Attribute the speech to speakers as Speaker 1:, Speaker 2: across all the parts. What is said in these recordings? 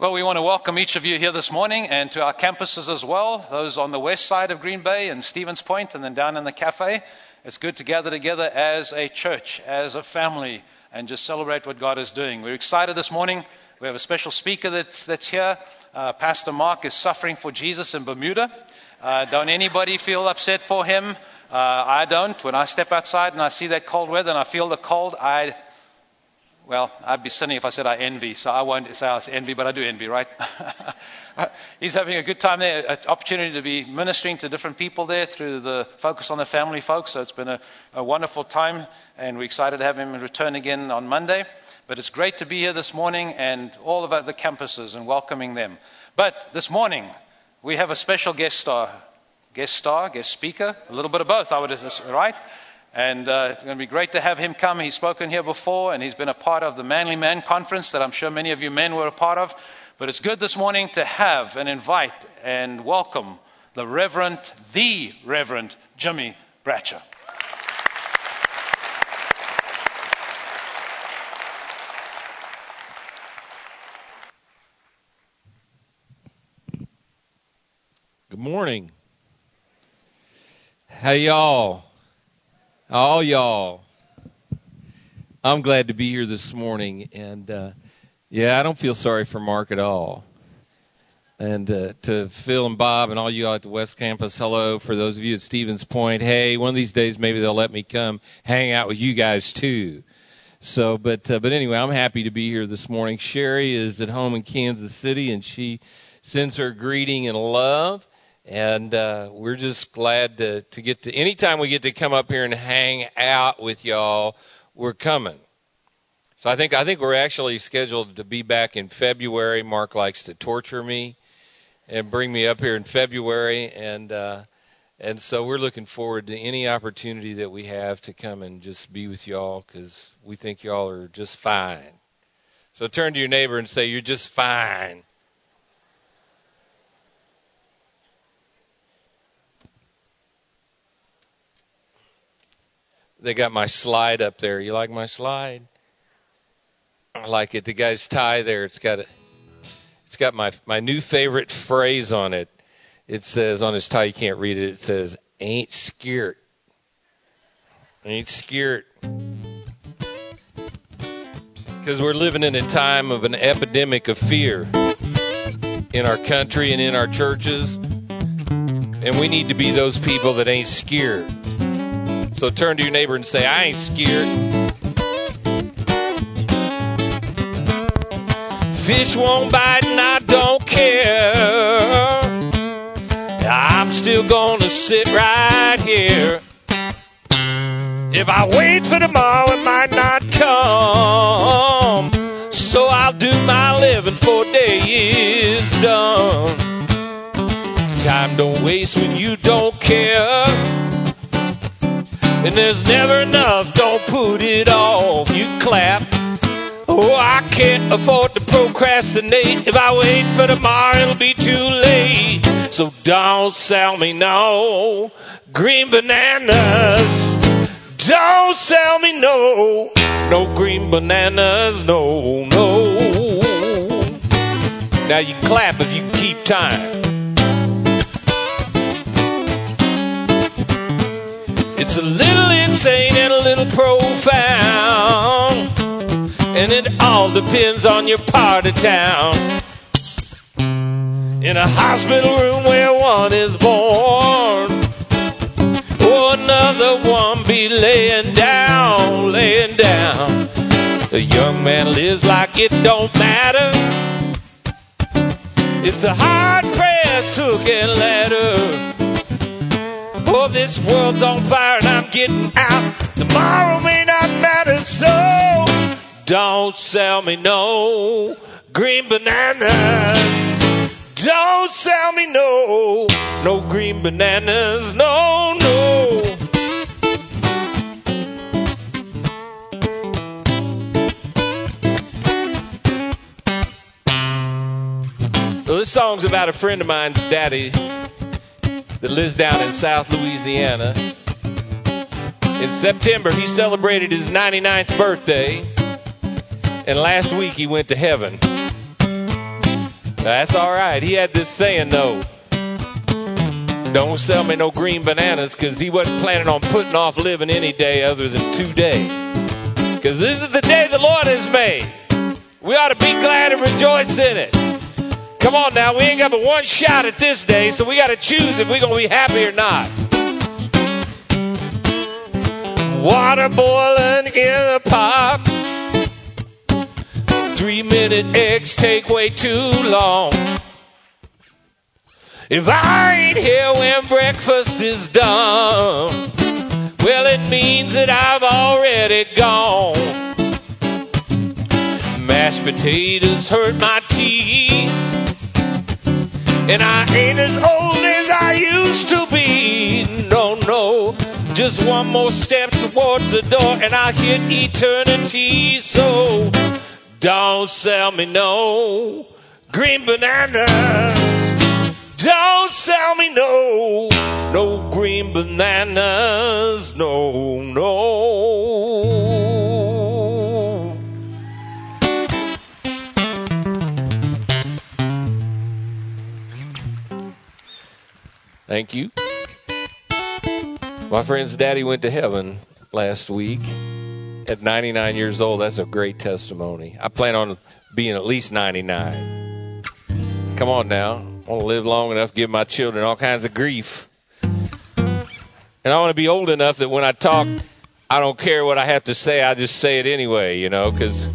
Speaker 1: Well, we want to welcome each of you here this morning and to our campuses as well, those on the west side of Green Bay and Stevens Point and then down in the cafe. It's good to gather together as a church, as a family, and just celebrate what God is doing. We're excited this morning. We have a special speaker that's, that's here. Uh, Pastor Mark is suffering for Jesus in Bermuda. Uh, don't anybody feel upset for him? Uh, I don't. When I step outside and I see that cold weather and I feel the cold, I well, I'd be sinning if I said I envy, so I won't say I envy, but I do envy, right? He's having a good time there, an opportunity to be ministering to different people there through the Focus on the Family folks. So it's been a, a wonderful time, and we're excited to have him return again on Monday. But it's great to be here this morning and all of the campuses and welcoming them. But this morning, we have a special guest star. Guest star, guest speaker, a little bit of both, I would, right? And uh, it's going to be great to have him come. He's spoken here before, and he's been a part of the Manly Man Conference that I'm sure many of you men were a part of. But it's good this morning to have and invite and welcome the Reverend, the Reverend Jimmy Bratcher.
Speaker 2: Good morning. Hey y'all. All y'all. I'm glad to be here this morning, and uh, yeah, I don't feel sorry for Mark at all. And uh, to Phil and Bob and all you all at the West Campus, hello. For those of you at Stevens Point, hey, one of these days maybe they'll let me come hang out with you guys too. So, but uh, but anyway, I'm happy to be here this morning. Sherry is at home in Kansas City, and she sends her greeting and love and uh, we're just glad to, to get to anytime we get to come up here and hang out with y'all we're coming. So i think i think we're actually scheduled to be back in february. Mark likes to torture me and bring me up here in february. And uh and so we're looking forward to any opportunity that we have to come and just be with y'all because we think y'all are just fine. So turn to your neighbor and say you're just fine they got my slide up there. You like my slide? I like it. The guy's tie there. It's got a, it's got my my new favorite phrase on it. It says on his tie. You can't read it. It says "Ain't scared." Ain't scared. Because we're living in a time of an epidemic of fear in our country and in our churches, and we need to be those people that ain't scared. So turn to your neighbor and say, I ain't scared. Fish won't bite and I don't care. I'm still gonna sit right here. If I wait for tomorrow, it might not come. So I'll do my living for day is done. Time don't waste when you don't care. And there's never enough, don't put it off. You clap. Oh, I can't afford to procrastinate. If I wait for tomorrow, it'll be too late. So don't sell me no green bananas. Don't sell me no, no green bananas, no, no. Now you clap if you keep time. It's a little insane and a little profound. And it all depends on your part of town. In a hospital room where one is born. Or another one be laying down, laying down. A young man lives like it don't matter. It's a hard pressed hook and ladder. Oh, this world's on fire and I'm getting out. Tomorrow may not matter, so don't sell me no green bananas. Don't sell me no, no green bananas, no, no. This song's about a friend of mine's daddy that lives down in South Louisiana. In September, he celebrated his 99th birthday, and last week he went to heaven. That's all right. He had this saying though. Don't sell me no green bananas because he wasn't planning on putting off living any day other than today. Because this is the day the Lord has made. We ought to be glad and rejoice in it. Come on now, we ain't got but one shot at this day, so we got to choose if we're going to be happy or not. Water boiling in the pot. Three minute eggs take way too long. If I ain't here when breakfast is done, well, it means that I've already gone. Mashed potatoes hurt my and I ain't as old as I used to be. No, no, just one more step towards the door, and I'll hit eternity. So don't sell me no green bananas. Don't sell me no, no green bananas, no, no. Thank you. My friend's daddy went to heaven last week at 99 years old. That's a great testimony. I plan on being at least 99. Come on now. I want to live long enough give my children all kinds of grief. And I want to be old enough that when I talk, I don't care what I have to say. I just say it anyway, you know, because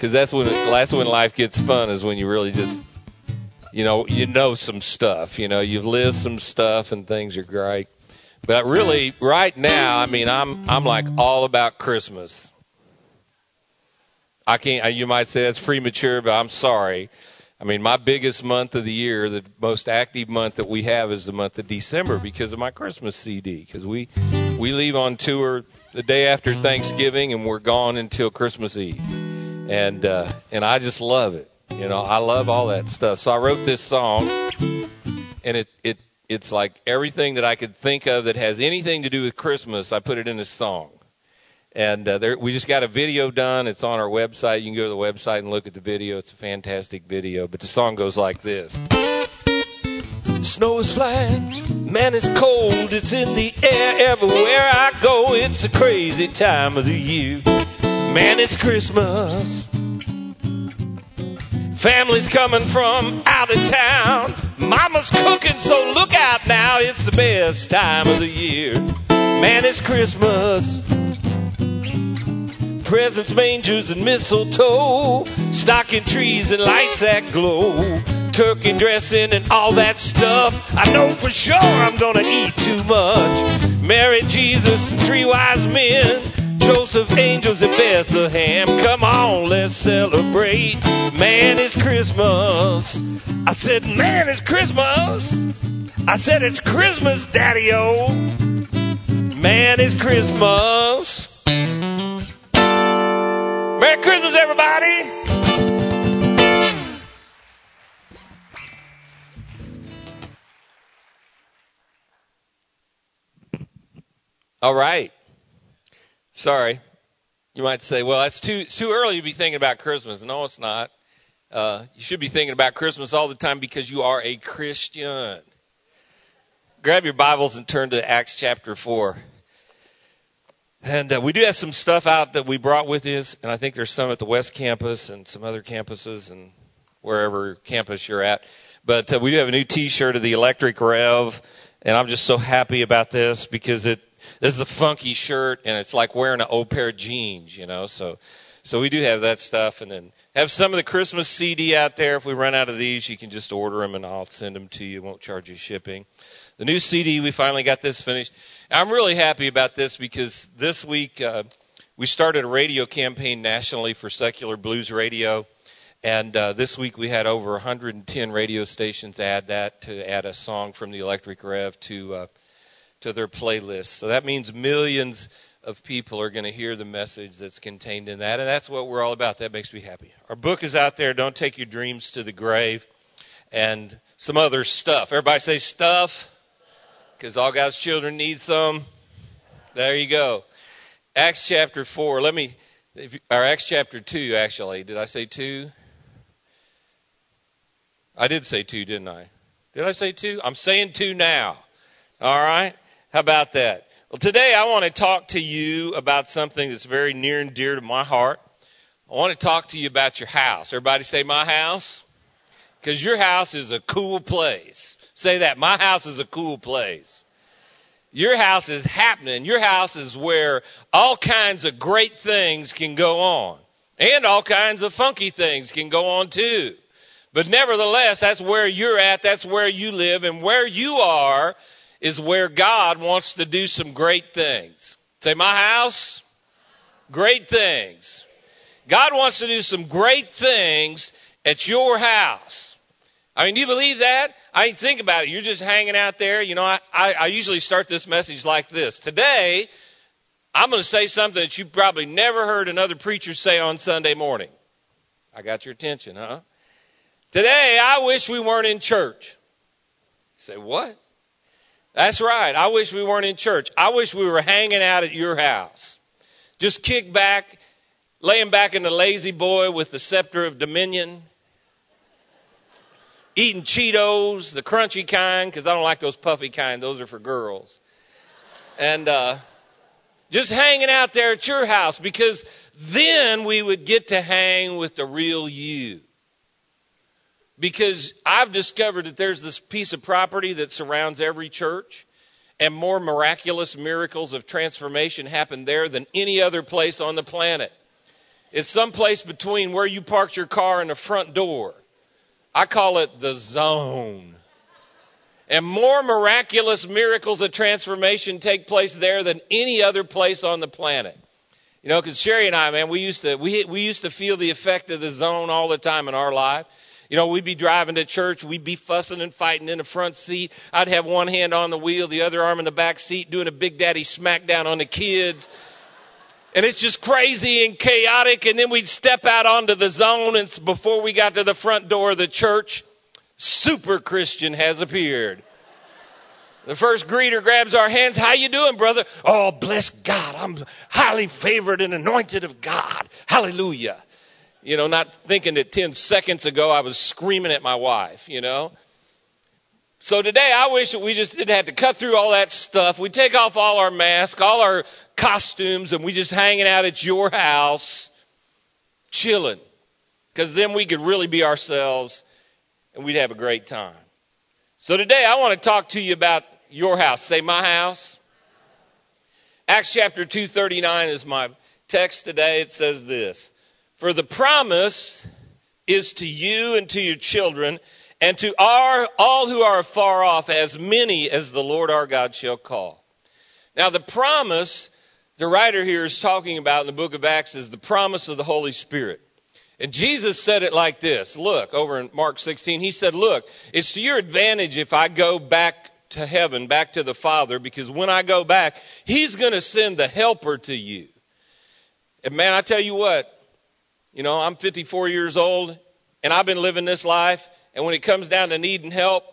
Speaker 2: because that's when that's when life gets fun is when you really just you know you know some stuff. You know, you've lived some stuff and things are great. But really, right now, I mean, I'm I'm like all about Christmas. I can't. You might say that's premature, but I'm sorry. I mean, my biggest month of the year, the most active month that we have is the month of December because of my Christmas CD. Because we we leave on tour the day after Thanksgiving and we're gone until Christmas Eve, and uh, and I just love it. You know, I love all that stuff. So I wrote this song, and it it it's like everything that I could think of that has anything to do with Christmas. I put it in this song. And uh, there, we just got a video done. It's on our website. You can go to the website and look at the video. It's a fantastic video. But the song goes like this. Snow is flying, man, it's cold, it's in the air everywhere I go. It's a crazy time of the year. Man, it's Christmas. Family's coming from out of town. Mama's cooking, so look out now. It's the best time of the year. Man, it's Christmas presents, mangers, and mistletoe, stocking trees and lights that glow, turkey dressing and all that stuff. I know for sure I'm gonna eat too much. Mary, Jesus, and three wise men, Joseph, angels in Bethlehem. Come on, let's celebrate. Man, it's Christmas. I said, man, it's Christmas. I said, it's Christmas, Daddy-O. Man, it's Christmas. Merry Christmas, everybody! All right. Sorry. You might say, well, that's too, it's too early to be thinking about Christmas. No, it's not. Uh, you should be thinking about Christmas all the time because you are a Christian. Grab your Bibles and turn to Acts chapter 4. And uh, we do have some stuff out that we brought with us, and I think there's some at the West Campus and some other campuses and wherever campus you're at. But uh, we do have a new T-shirt of the Electric Rev, and I'm just so happy about this because it this is a funky shirt, and it's like wearing an old pair of jeans, you know. So so we do have that stuff, and then have some of the Christmas CD out there. If we run out of these, you can just order them, and I'll send them to you. Won't charge you shipping. The new CD, we finally got this finished. I'm really happy about this because this week uh, we started a radio campaign nationally for secular blues radio. And uh, this week we had over 110 radio stations add that to add a song from the Electric Rev to uh, to their playlist. So that means millions of people are going to hear the message that's contained in that, and that's what we're all about. That makes me happy. Our book is out there. Don't take your dreams to the grave, and some other stuff. Everybody say stuff because all God's children need some. There you go. Acts chapter 4. Let me, or Acts chapter 2, actually. Did I say 2? I did say two, didn't I? Did I say two? I'm saying two now. All right? How about that? Well, today I want to talk to you about something that's very near and dear to my heart. I want to talk to you about your house. Everybody say my house? Because your house is a cool place. Say that. My house is a cool place. Your house is happening. Your house is where all kinds of great things can go on. And all kinds of funky things can go on too. But nevertheless, that's where you're at. That's where you live. And where you are is where God wants to do some great things. Say, my house, great things. God wants to do some great things at your house. I mean, do you believe that? I mean, think about it. You're just hanging out there. You know, I, I, I usually start this message like this. Today, I'm going to say something that you probably never heard another preacher say on Sunday morning. I got your attention, huh? Today, I wish we weren't in church. You say, what? That's right. I wish we weren't in church. I wish we were hanging out at your house. Just kick back, laying back in the La-Z-Boy with the scepter of dominion, eating Cheetos, the crunchy kind, because I don't like those puffy kind. Those are for girls. And uh, just hanging out there at your house because then we would get to hang with the real you because I've discovered that there's this piece of property that surrounds every church, and more miraculous miracles of transformation happen there than any other place on the planet. It's someplace between where you parked your car and the front door. I call it the zone. And more miraculous miracles of transformation take place there than any other place on the planet. You know, because Sherry and I, man, we used to we we used to feel the effect of the zone all the time in our life. You know, we'd be driving to church, we'd be fussing and fighting in the front seat. I'd have one hand on the wheel, the other arm in the back seat, doing a big daddy smackdown on the kids. And it's just crazy and chaotic. And then we'd step out onto the zone, and before we got to the front door of the church, super Christian has appeared. The first greeter grabs our hands. How you doing, brother? Oh, bless God. I'm highly favored and anointed of God. Hallelujah. You know, not thinking that 10 seconds ago I was screaming at my wife, you know. So today I wish that we just didn't have to cut through all that stuff. We take off all our masks, all our costumes, and we just hanging out at your house, chilling. Because then we could really be ourselves and we'd have a great time. So today I want to talk to you about your house. Say my house. Acts chapter 239 is my text today. It says this. For the promise is to you and to your children and to our, all who are far off, as many as the Lord our God shall call. Now the promise the writer here is talking about in the book of Acts is the promise of the Holy Spirit. And Jesus said it like this. Look, over in Mark 16, he said, look, it's to your advantage if I go back to heaven, back to the Father, because when I go back, He's going to send the helper to you. And man, I tell you what, you know, I'm 54 years old and I've been living this life. And when it comes down to needing help,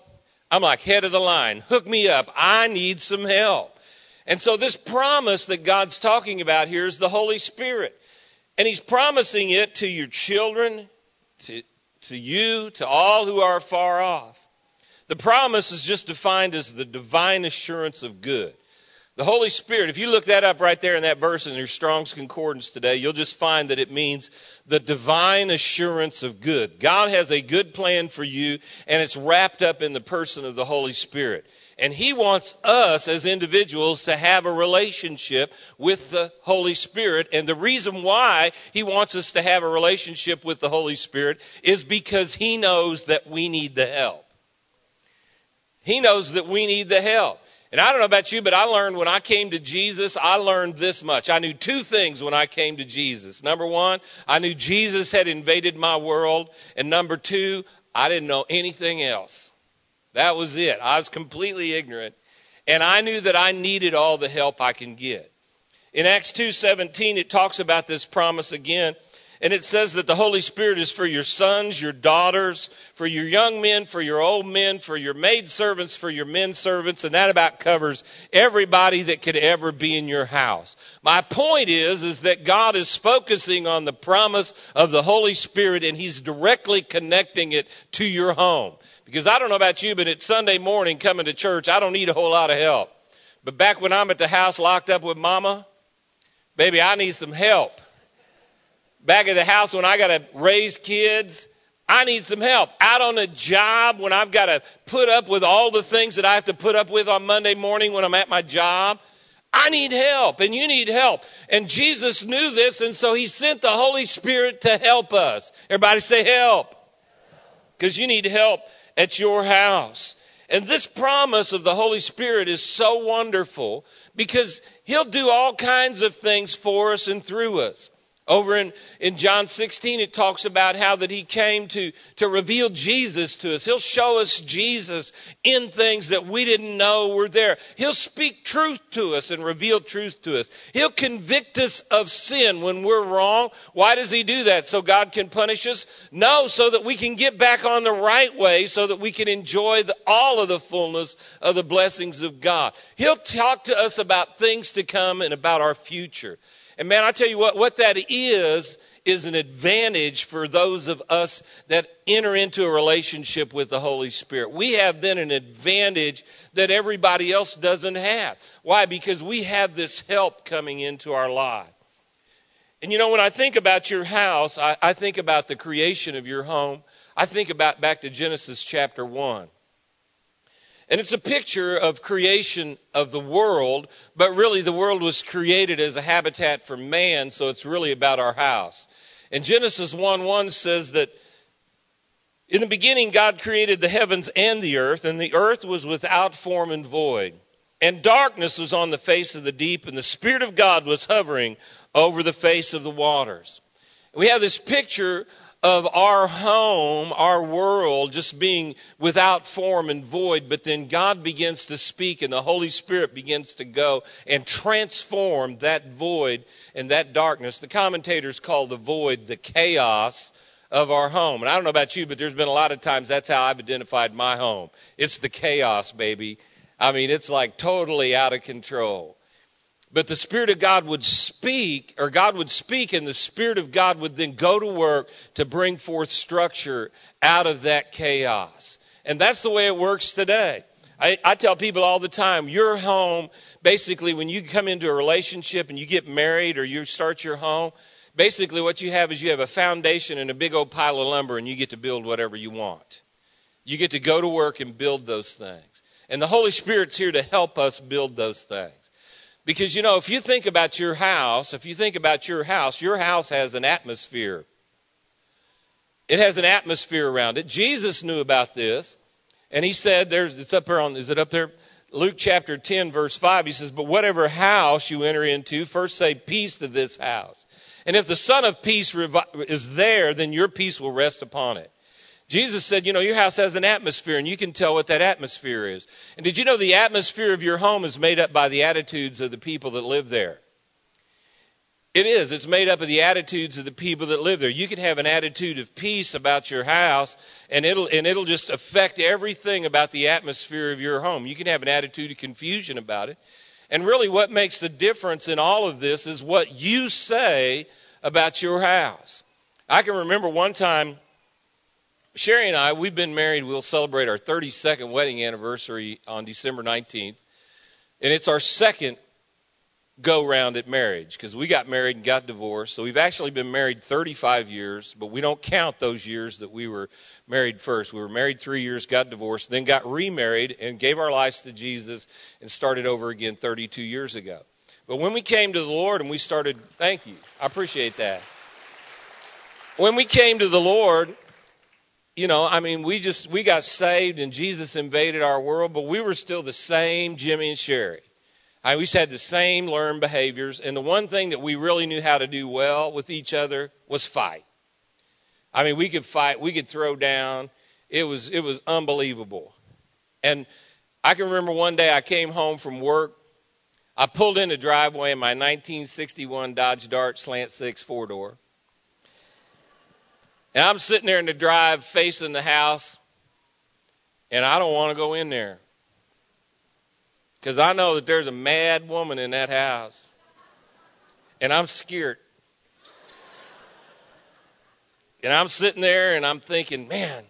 Speaker 2: I'm like head of the line. Hook me up. I need some help. And so this promise that God's talking about here is the Holy Spirit. And He's promising it to your children, to, to you, to all who are far off. The promise is just defined as the divine assurance of good. The Holy Spirit, if you look that up right there in that verse in your Strong's Concordance today, you'll just find that it means the divine assurance of good. God has a good plan for you, and it's wrapped up in the person of the Holy Spirit. And He wants us as individuals to have a relationship with the Holy Spirit. And the reason why He wants us to have a relationship with the Holy Spirit is because He knows that we need the help. He knows that we need the help. And I don't know about you, but I learned when I came to Jesus, I learned this much. I knew two things when I came to Jesus. Number one, I knew Jesus had invaded my world. And number two, I didn't know anything else. That was it. I was completely ignorant. And I knew that I needed all the help I can get. In Acts 2:17 it talks about this promise again And it says that the Holy Spirit is for your sons, your daughters, for your young men, for your old men, for your maid servants, for your men servants, and that about covers everybody that could ever be in your house. My point is, is that God is focusing on the promise of the Holy Spirit and He's directly connecting it to your home. Because I don't know about you, but it's Sunday morning coming to church, I don't need a whole lot of help. But back when I'm at the house locked up with mama, baby, I need some help back at the house when I got to raise kids. I need some help. Out on a job when I've got to put up with all the things that I have to put up with on Monday morning when I'm at my job. I need help and you need help. And Jesus knew this and so he sent the Holy Spirit to help us. Everybody say help. Because you need help at your house. And this promise of the Holy Spirit is so wonderful because he'll do all kinds of things for us and through us. Over in, in John 16, it talks about how that he came to, to reveal Jesus to us. He'll show us Jesus in things that we didn't know were there. He'll speak truth to us and reveal truth to us. He'll convict us of sin when we're wrong. Why does he do that? So God can punish us? No, so that we can get back on the right way, so that we can enjoy the, all of the fullness of the blessings of God. He'll talk to us about things to come and about our future. And man, I tell you what, what that is, is an advantage for those of us that enter into a relationship with the Holy Spirit. We have then an advantage that everybody else doesn't have. Why? Because we have this help coming into our life. And you know, when I think about your house, I, I think about the creation of your home. I think about back to Genesis chapter 1. And it's a picture of creation of the world, but really the world was created as a habitat for man, so it's really about our house. And Genesis 1 1 says that in the beginning God created the heavens and the earth, and the earth was without form and void. And darkness was on the face of the deep, and the Spirit of God was hovering over the face of the waters. We have this picture of our home, our world, just being without form and void, but then God begins to speak and the Holy Spirit begins to go and transform that void and that darkness. The commentators call the void the chaos of our home. And I don't know about you, but there's been a lot of times that's how I've identified my home. It's the chaos, baby. I mean, it's like totally out of control. But the Spirit of God would speak, or God would speak, and the Spirit of God would then go to work to bring forth structure out of that chaos. And that's the way it works today. I, I tell people all the time, your home, basically, when you come into a relationship and you get married or you start your home, basically what you have is you have a foundation and a big old pile of lumber, and you get to build whatever you want. You get to go to work and build those things. And the Holy Spirit's here to help us build those things. Because, you know, if you think about your house, if you think about your house, your house has an atmosphere. It has an atmosphere around it. Jesus knew about this. And he said, there's, it's up there on, is it up there? Luke chapter 10 verse 5, he says, but whatever house you enter into, first say peace to this house. And if the son of peace is there, then your peace will rest upon it. Jesus said, you know, your house has an atmosphere and you can tell what that atmosphere is. And did you know the atmosphere of your home is made up by the attitudes of the people that live there? It is. It's made up of the attitudes of the people that live there. You can have an attitude of peace about your house and it'll and it'll just affect everything about the atmosphere of your home. You can have an attitude of confusion about it. And really what makes the difference in all of this is what you say about your house. I can remember one time Sherry and I, we've been married. We'll celebrate our 32nd wedding anniversary on December 19th. And it's our second go round at marriage because we got married and got divorced. So we've actually been married 35 years, but we don't count those years that we were married first. We were married three years, got divorced, then got remarried and gave our lives to Jesus and started over again 32 years ago. But when we came to the Lord and we started, thank you, I appreciate that. When we came to the Lord, you know, I mean, we just, we got saved and Jesus invaded our world, but we were still the same Jimmy and Sherry. I, we just had the same learned behaviors. And the one thing that we really knew how to do well with each other was fight. I mean, we could fight, we could throw down. It was, it was unbelievable. And I can remember one day I came home from work. I pulled in the driveway in my 1961 Dodge Dart Slant Six four door. And I'm sitting there in the drive facing the house, and I don't want to go in there. Because I know that there's a mad woman in that house. And I'm scared. And I'm sitting there and I'm thinking, man,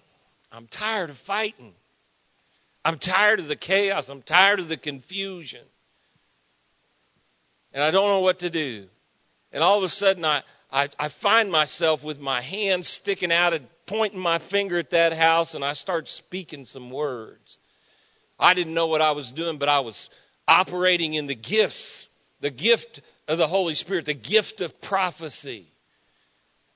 Speaker 2: I'm tired of fighting. I'm tired of the chaos. I'm tired of the confusion. And I don't know what to do. And all of a sudden, I, I, I find myself with my hand sticking out and pointing my finger at that house, and I start speaking some words. I didn't know what I was doing, but I was operating in the gifts, the gift of the Holy Spirit, the gift of prophecy.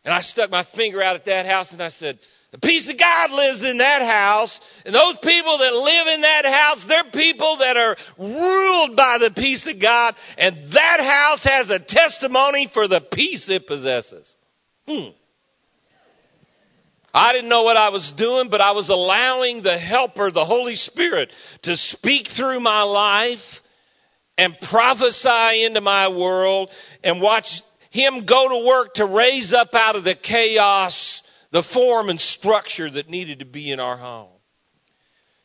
Speaker 2: And I stuck my finger out at that house and I said, the peace of God lives in that house, and those people that live in that house, they're people that are ruled by the peace of God, and that house has a testimony for the peace it possesses. Hmm. I didn't know what I was doing, but I was allowing the helper, the Holy Spirit, to speak through my life and prophesy into my world and watch him go to work to raise up out of the chaos the form and structure that needed to be in our home.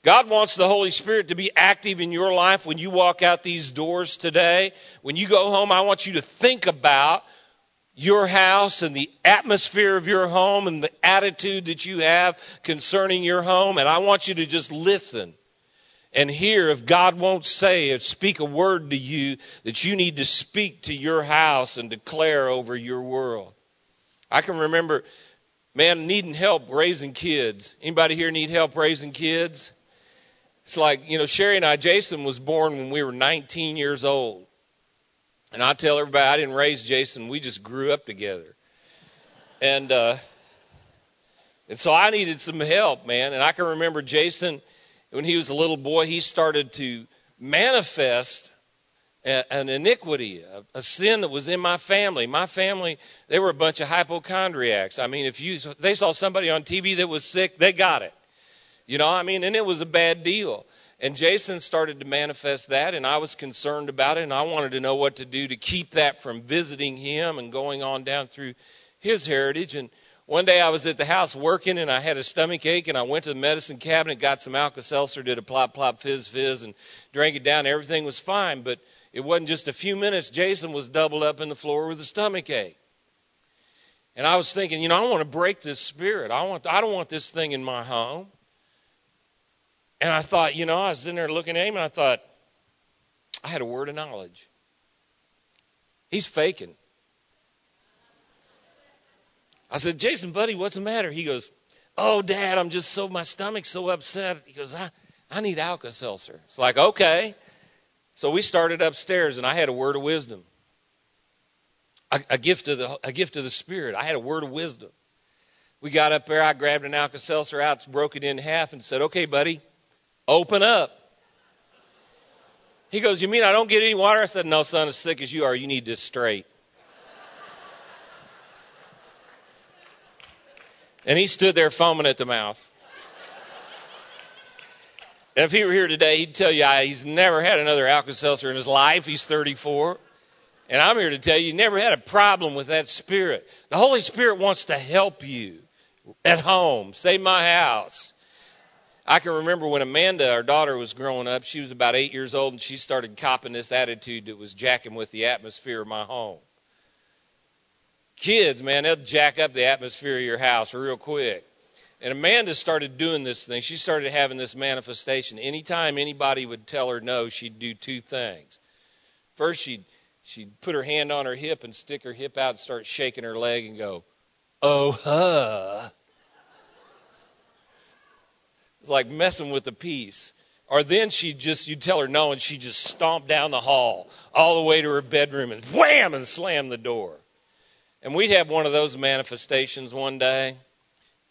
Speaker 2: God wants the Holy Spirit to be active in your life when you walk out these doors today. When you go home, I want you to think about your house and the atmosphere of your home and the attitude that you have concerning your home. And I want you to just listen and hear if God won't say or speak a word to you that you need to speak to your house and declare over your world. I can remember man needing help raising kids. Anybody here need help raising kids? It's like, you know, Sherry and I, Jason was born when we were 19 years old. And I tell everybody I didn't raise Jason, we just grew up together. And uh and so I needed some help, man. And I can remember Jason when he was a little boy, he started to manifest an iniquity, a, sin that was in my family. My family, they were a bunch of hypochondriacs. I mean, if you they saw somebody on TV that was sick, they got it. You know, I mean, and it was a bad deal. And Jason started to manifest that, and I was concerned about it, and I wanted to know what to do to keep that from visiting him and going on down through his heritage. And one day I was at the house working, and I had a stomach ache, and I went to the medicine cabinet, got some Alka Seltzer, did a plop plop fizz fizz, and drank it down. Everything was fine, but it wasn't just a few minutes. Jason was doubled up in the floor with a stomach ache. And I was thinking, you know, I want to break this spirit. I want I don't want this thing in my home. And I thought, you know, I was in there looking at him and I thought, I had a word of knowledge. He's faking. I said, Jason, buddy, what's the matter? He goes, Oh, Dad, I'm just so my stomach's so upset. He goes, I I need Alka Seltzer. It's like, okay. So we started upstairs, and I had a word of wisdom, a, a gift of the a gift of the Spirit. I had a word of wisdom. We got up there. I grabbed an Alka Seltzer out, broke it in half, and said, "Okay, buddy, open up." He goes, "You mean I don't get any water?" I said, "No, son. As sick as you are, you need this straight." And he stood there foaming at the mouth. And if he were here today, he'd tell you he's never had another Alka Seltzer in his life. He's 34. And I'm here to tell you, he never had a problem with that spirit. The Holy Spirit wants to help you at home. Save my house. I can remember when Amanda, our daughter, was growing up, she was about eight years old, and she started copping this attitude that was jacking with the atmosphere of my home. Kids, man, they'll jack up the atmosphere of your house real quick. And Amanda started doing this thing. She started having this manifestation. Anytime anybody would tell her no, she'd do two things. First, she'd she'd put her hand on her hip and stick her hip out and start shaking her leg and go, "Oh, huh." It's like messing with the peace. Or then she'd just you'd tell her no and she'd just stomp down the hall all the way to her bedroom and wham and slam the door. And we'd have one of those manifestations one day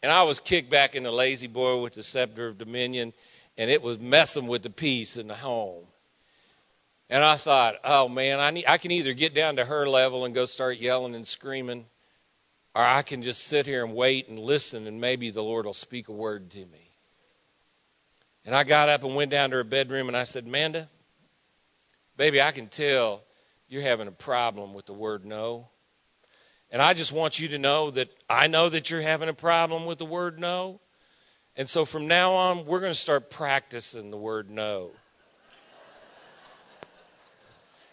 Speaker 2: and I was kicked back in the La-Z-Boy with the scepter of dominion, and it was messing with the peace in the home. And I thought, oh man, I need, I can either get down to her level and go start yelling and screaming, or I can just sit here and wait and listen, and maybe the Lord will speak a word to me. And I got up and went down to her bedroom, and I said, Amanda, baby, I can tell you're having a problem with the word no. And I just want you to know that I know that you're having a problem with the word no. And so from now on, we're going to start practicing the word no.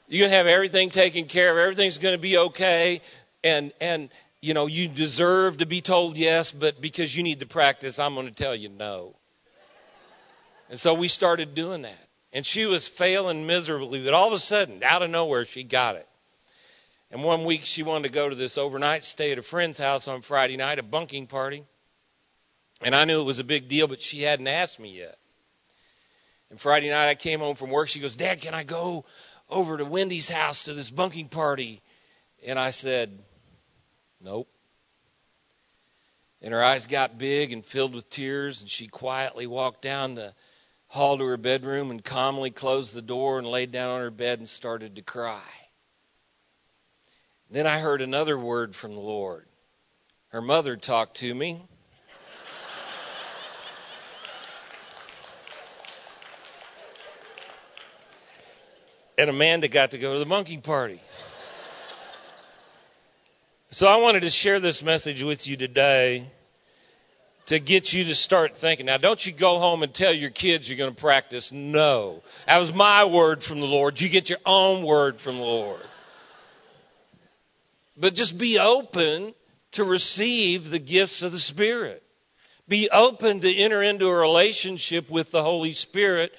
Speaker 2: You're going to have everything taken care of. Everything's going to be okay. And, and, you know, you deserve to be told yes, but because you need to practice, I'm going to tell you no. And so we started doing that. And she was failing miserably, but all of a sudden, out of nowhere, she got it. And one week she wanted to go to this overnight stay at a friend's house on Friday night, a bunking party. And I knew it was a big deal, but she hadn't asked me yet. And Friday night I came home from work. She goes, Dad, can I go over to Wendy's house to this bunking party? And I said, Nope. And her eyes got big and filled with tears, and she quietly walked down the hall to her bedroom and calmly closed the door and laid down on her bed and started to cry. Then I heard another word from the Lord. Her mother talked to me. and Amanda got to go to the monkey party. So I wanted to share this message with you today to get you to start thinking. Now, don't you go home and tell your kids you're going to practice. No. That was my word from the Lord. You get your own word from the Lord. But just be open to receive the gifts of the Spirit. Be open to enter into a relationship with the Holy Spirit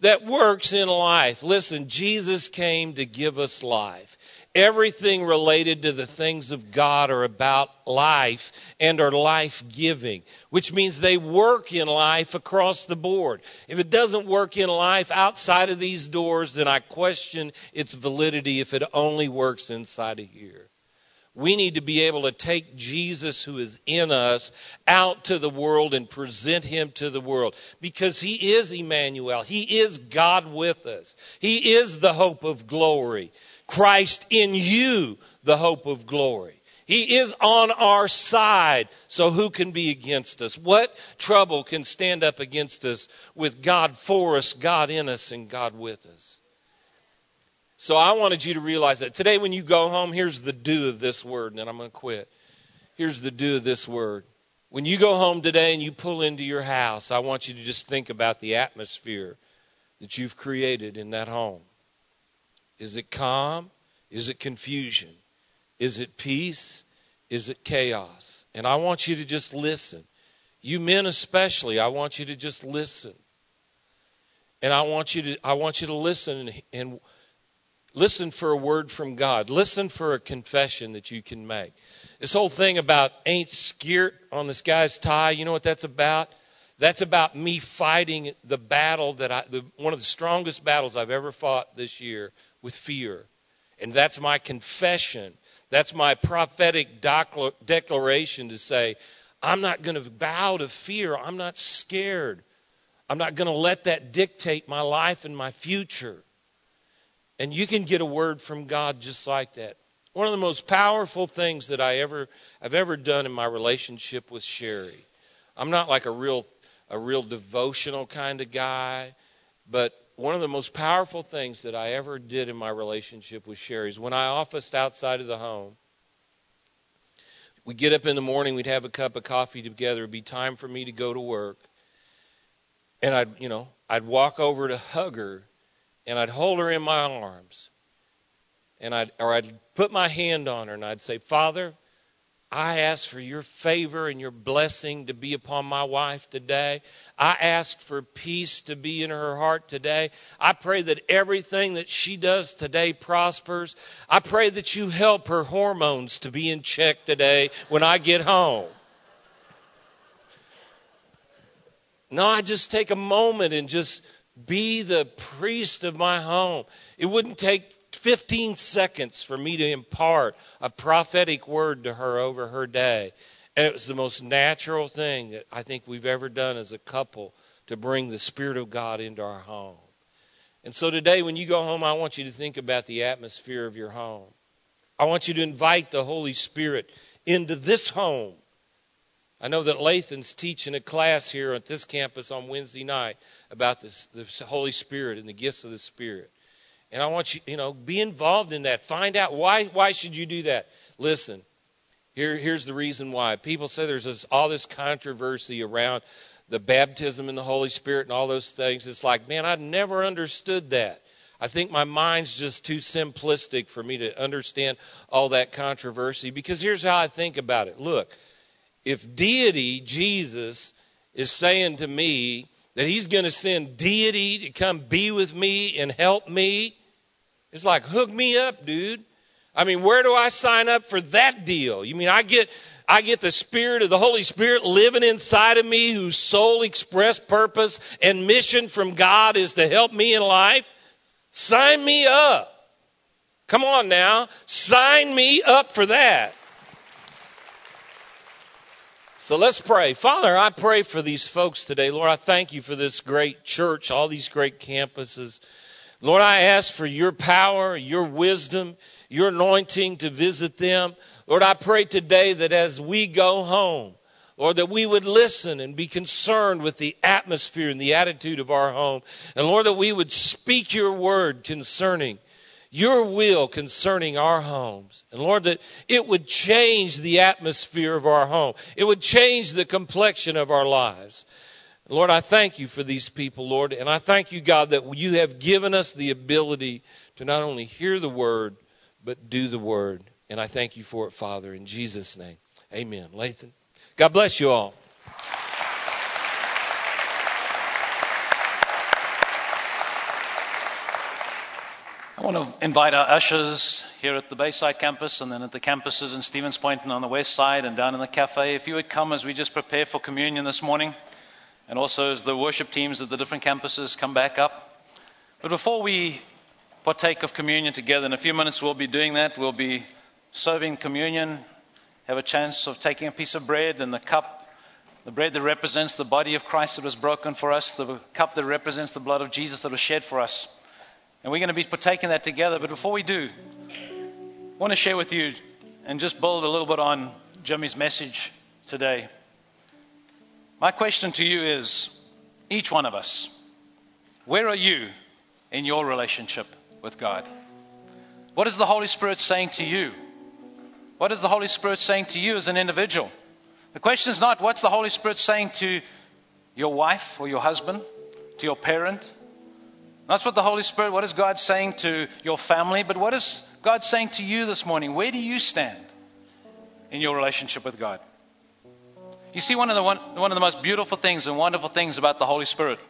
Speaker 2: that works in life. Listen, Jesus came to give us life. Everything related to the things of God are about life and are life giving, which means they work in life across the board. If it doesn't work in life outside of these doors, then I question its validity if it only works inside of here. We need to be able to take Jesus who is in us out to the world and present him to the world because he is Emmanuel. He is God with us. He is the hope of glory. Christ in you, the hope of glory. He is on our side, so who can be against us? What trouble can stand up against us with God for us, God in us, and God with us? So I wanted you to realize that. Today, when you go home, here's the do of this word, and then I'm going to quit. Here's the do of this word. When you go home today and you pull into your house, I want you to just think about the atmosphere that you've created in that home. Is it calm? Is it confusion? Is it peace? Is it chaos? And I want you to just listen. You men especially, I want you to just listen. And I want you to I want you to listen and, and listen for a word from God. Listen for a confession that you can make. This whole thing about ain't scared on this guy's tie, you know what that's about? That's about me fighting the battle that I, the, one of the strongest battles I've ever fought this year with fear. And that's my confession. That's my prophetic declaration to say, I'm not going to bow to fear. I'm not scared. I'm not going to let that dictate my life and my future. And you can get a word from God just like that. One of the most powerful things that I ever I've ever done in my relationship with Sherry. I'm not like a real a real devotional kind of guy, but one of the most powerful things that I ever did in my relationship with Sherry is when I officed outside of the home. We'd get up in the morning, we'd have a cup of coffee together. It'd be time for me to go to work. And I'd, you know, I'd walk over to hug her and I'd hold her in my arms. And I'd or I'd put my hand on her and I'd say, "Father, I ask for your favor and your blessing to be upon my wife today. I ask for peace to be in her heart today. I pray that everything that she does today prospers. I pray that you help her hormones to be in check today when I get home. No, I just take a moment and just be the priest of my home. It wouldn't take 15 seconds for me to impart a prophetic word to her over her day. And it was the most natural thing that I think we've ever done as a couple to bring the Spirit of God into our home. And so today, when you go home, I want you to think about the atmosphere of your home. I want you to invite the Holy Spirit into this home. I know that Lathan's teaching a class here at this campus on Wednesday night about this, the Holy Spirit and the gifts of the Spirit. And I want you, you know, be involved in that. Find out why why should you do that? Listen, Here, here's the reason why. People say there's this, all this controversy around the baptism in the Holy Spirit and all those things. It's like, man, I never understood that. I think my mind's just too simplistic for me to understand all that controversy because here's how I think about it. Look, if deity, Jesus, is saying to me that he's going to send deity to come be with me and help me, it's like, hook me up, dude. I mean, where do I sign up for that deal? You mean I get I get the Spirit of the Holy Spirit living inside of me, whose sole express purpose and mission from God is to help me in life? Sign me up. Come on now. Sign me up for that. So let's pray. Father, I pray for these folks today. Lord, I thank you for this great church, all these great campuses. Lord, I ask for your power, your wisdom, your anointing to visit them. Lord, I pray today that as we go home, Lord, that we would listen and be concerned with the atmosphere and the attitude of our home. And Lord, that we would speak your word concerning your will concerning our homes. And Lord, that it would change the atmosphere of our home. It would change the complexion of our lives. Lord, I thank you for these people, Lord. And I thank you, God, that you have given us the ability to not only hear the word, but do the word. And I thank you for it, Father, in Jesus' name. Amen. Latham. God bless you all.
Speaker 1: I want to invite our ushers here at the Bayside campus and then at the campuses in Stevens Point and on the west side and down in the cafe. If you would come as we just prepare for communion this morning, and also as the worship teams at the different campuses come back up. But before we partake of communion together, in a few minutes we'll be doing that. We'll be serving communion have a chance of taking a piece of bread and the cup, the bread that represents the body of Christ that was broken for us, the cup that represents the blood of Jesus that was shed for us. And we're going to be partaking that together. But before we do, I want to share with you and just build a little bit on Jimmy's message today. My question to you is each one of us, where are you in your relationship with God? What is the Holy Spirit saying to you? What is the Holy Spirit saying to you as an individual? The question is not what's the Holy Spirit saying to your wife or your husband, to your parent. That's what the Holy Spirit, what is God saying to your family, but what is God saying to you this morning? Where do you stand in your relationship with God? You see, one of the one, one of the most beautiful things and wonderful things about the Holy Spirit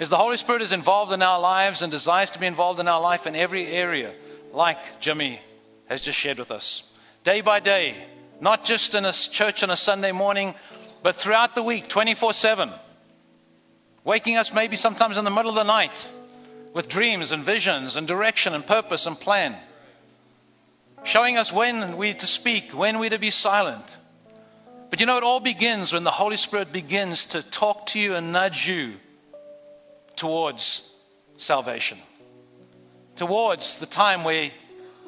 Speaker 1: is the Holy Spirit is involved in our lives and desires to be involved in our life in every area, like Jimmy has just shared with us day by day, not just in a church on a Sunday morning, but throughout the week, 24 7. Waking us maybe sometimes in the middle of the night with dreams and visions and direction and purpose and plan. Showing us when we're to speak, when we're to be silent. But you know, it all begins when the Holy Spirit begins to talk to you and nudge you towards salvation. Towards the time where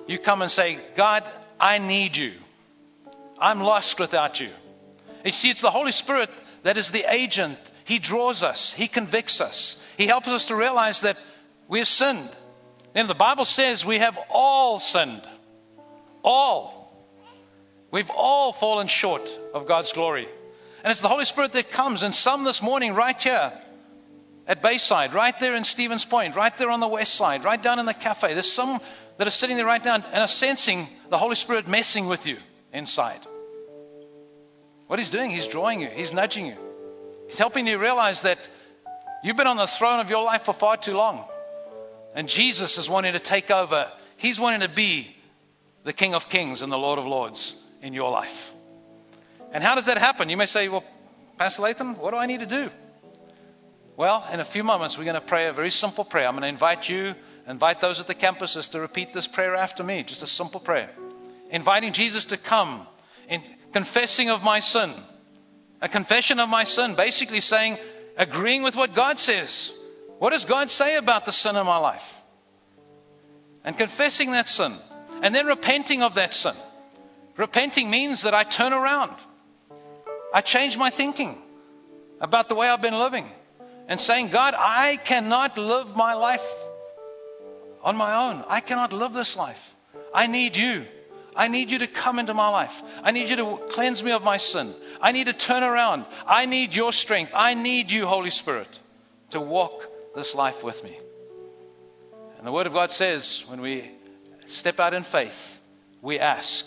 Speaker 1: you come and say, God, I need you. I'm lost without you. You see, it's the Holy Spirit that is the agent. He draws us, He convicts us, He helps us to realize that we've sinned. And the Bible says we have all sinned. All. We've all fallen short of God's glory. And it's the Holy Spirit that comes. And some this morning, right here at Bayside, right there in Stevens Point, right there on the west side, right down in the cafe, there's some that are sitting there right now and are sensing the Holy Spirit messing with you inside. What He's doing, He's drawing you, He's nudging you, He's helping you realize that you've been on the throne of your life for far too long. And Jesus is wanting to take over. He's wanting to be the King of Kings and the Lord of Lords in your life. And how does that happen? You may say, well, Pastor Latham, what do I need to do? Well, in a few moments, we're going to pray a very simple prayer. I'm going to invite you invite those at the campuses to repeat this prayer after me, just a simple prayer. Inviting Jesus to come, in confessing of my sin. A confession of my sin, basically saying, agreeing with what God says. What does God say about the sin in my life? And confessing that sin. And then repenting of that sin. Repenting means that I turn around. I change my thinking about the way I've been living. And saying, God, I cannot live my life on my own. I cannot live this life. I need you. I need you to come into my life. I need you to cleanse me of my sin. I need to turn around. I need your strength. I need you, Holy Spirit, to walk this life with me. And the Word of God says when we step out in faith, we ask,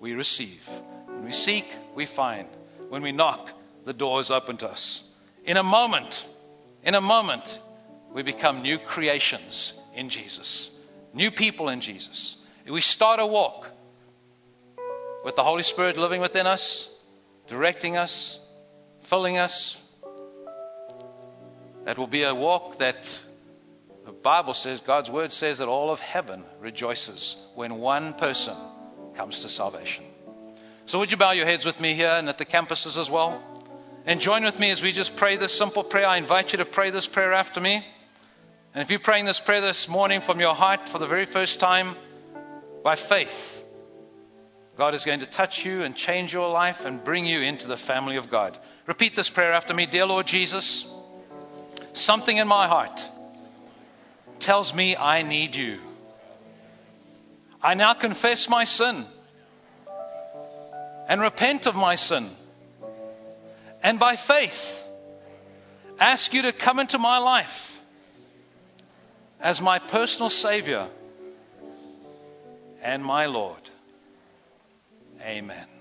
Speaker 1: we receive. When we seek, we find. When we knock, the door is open to us. In a moment, in a moment, we become new creations in Jesus, new people in Jesus. We start a walk with the Holy Spirit living within us, directing us, filling us. That will be a walk that the Bible says, God's Word says that all of heaven rejoices when one person comes to salvation. So, would you bow your heads with me here and at the campuses as well? And join with me as we just pray this simple prayer. I invite you to pray this prayer after me. And if you're praying this prayer this morning from your heart for the very first time, by faith, God is going to touch you and change your life and bring you into the family of God. Repeat this prayer after me Dear Lord Jesus, something in my heart tells me I need you. I now confess my sin and repent of my sin. And by faith, ask you to come into my life as my personal Savior and my Lord. Amen.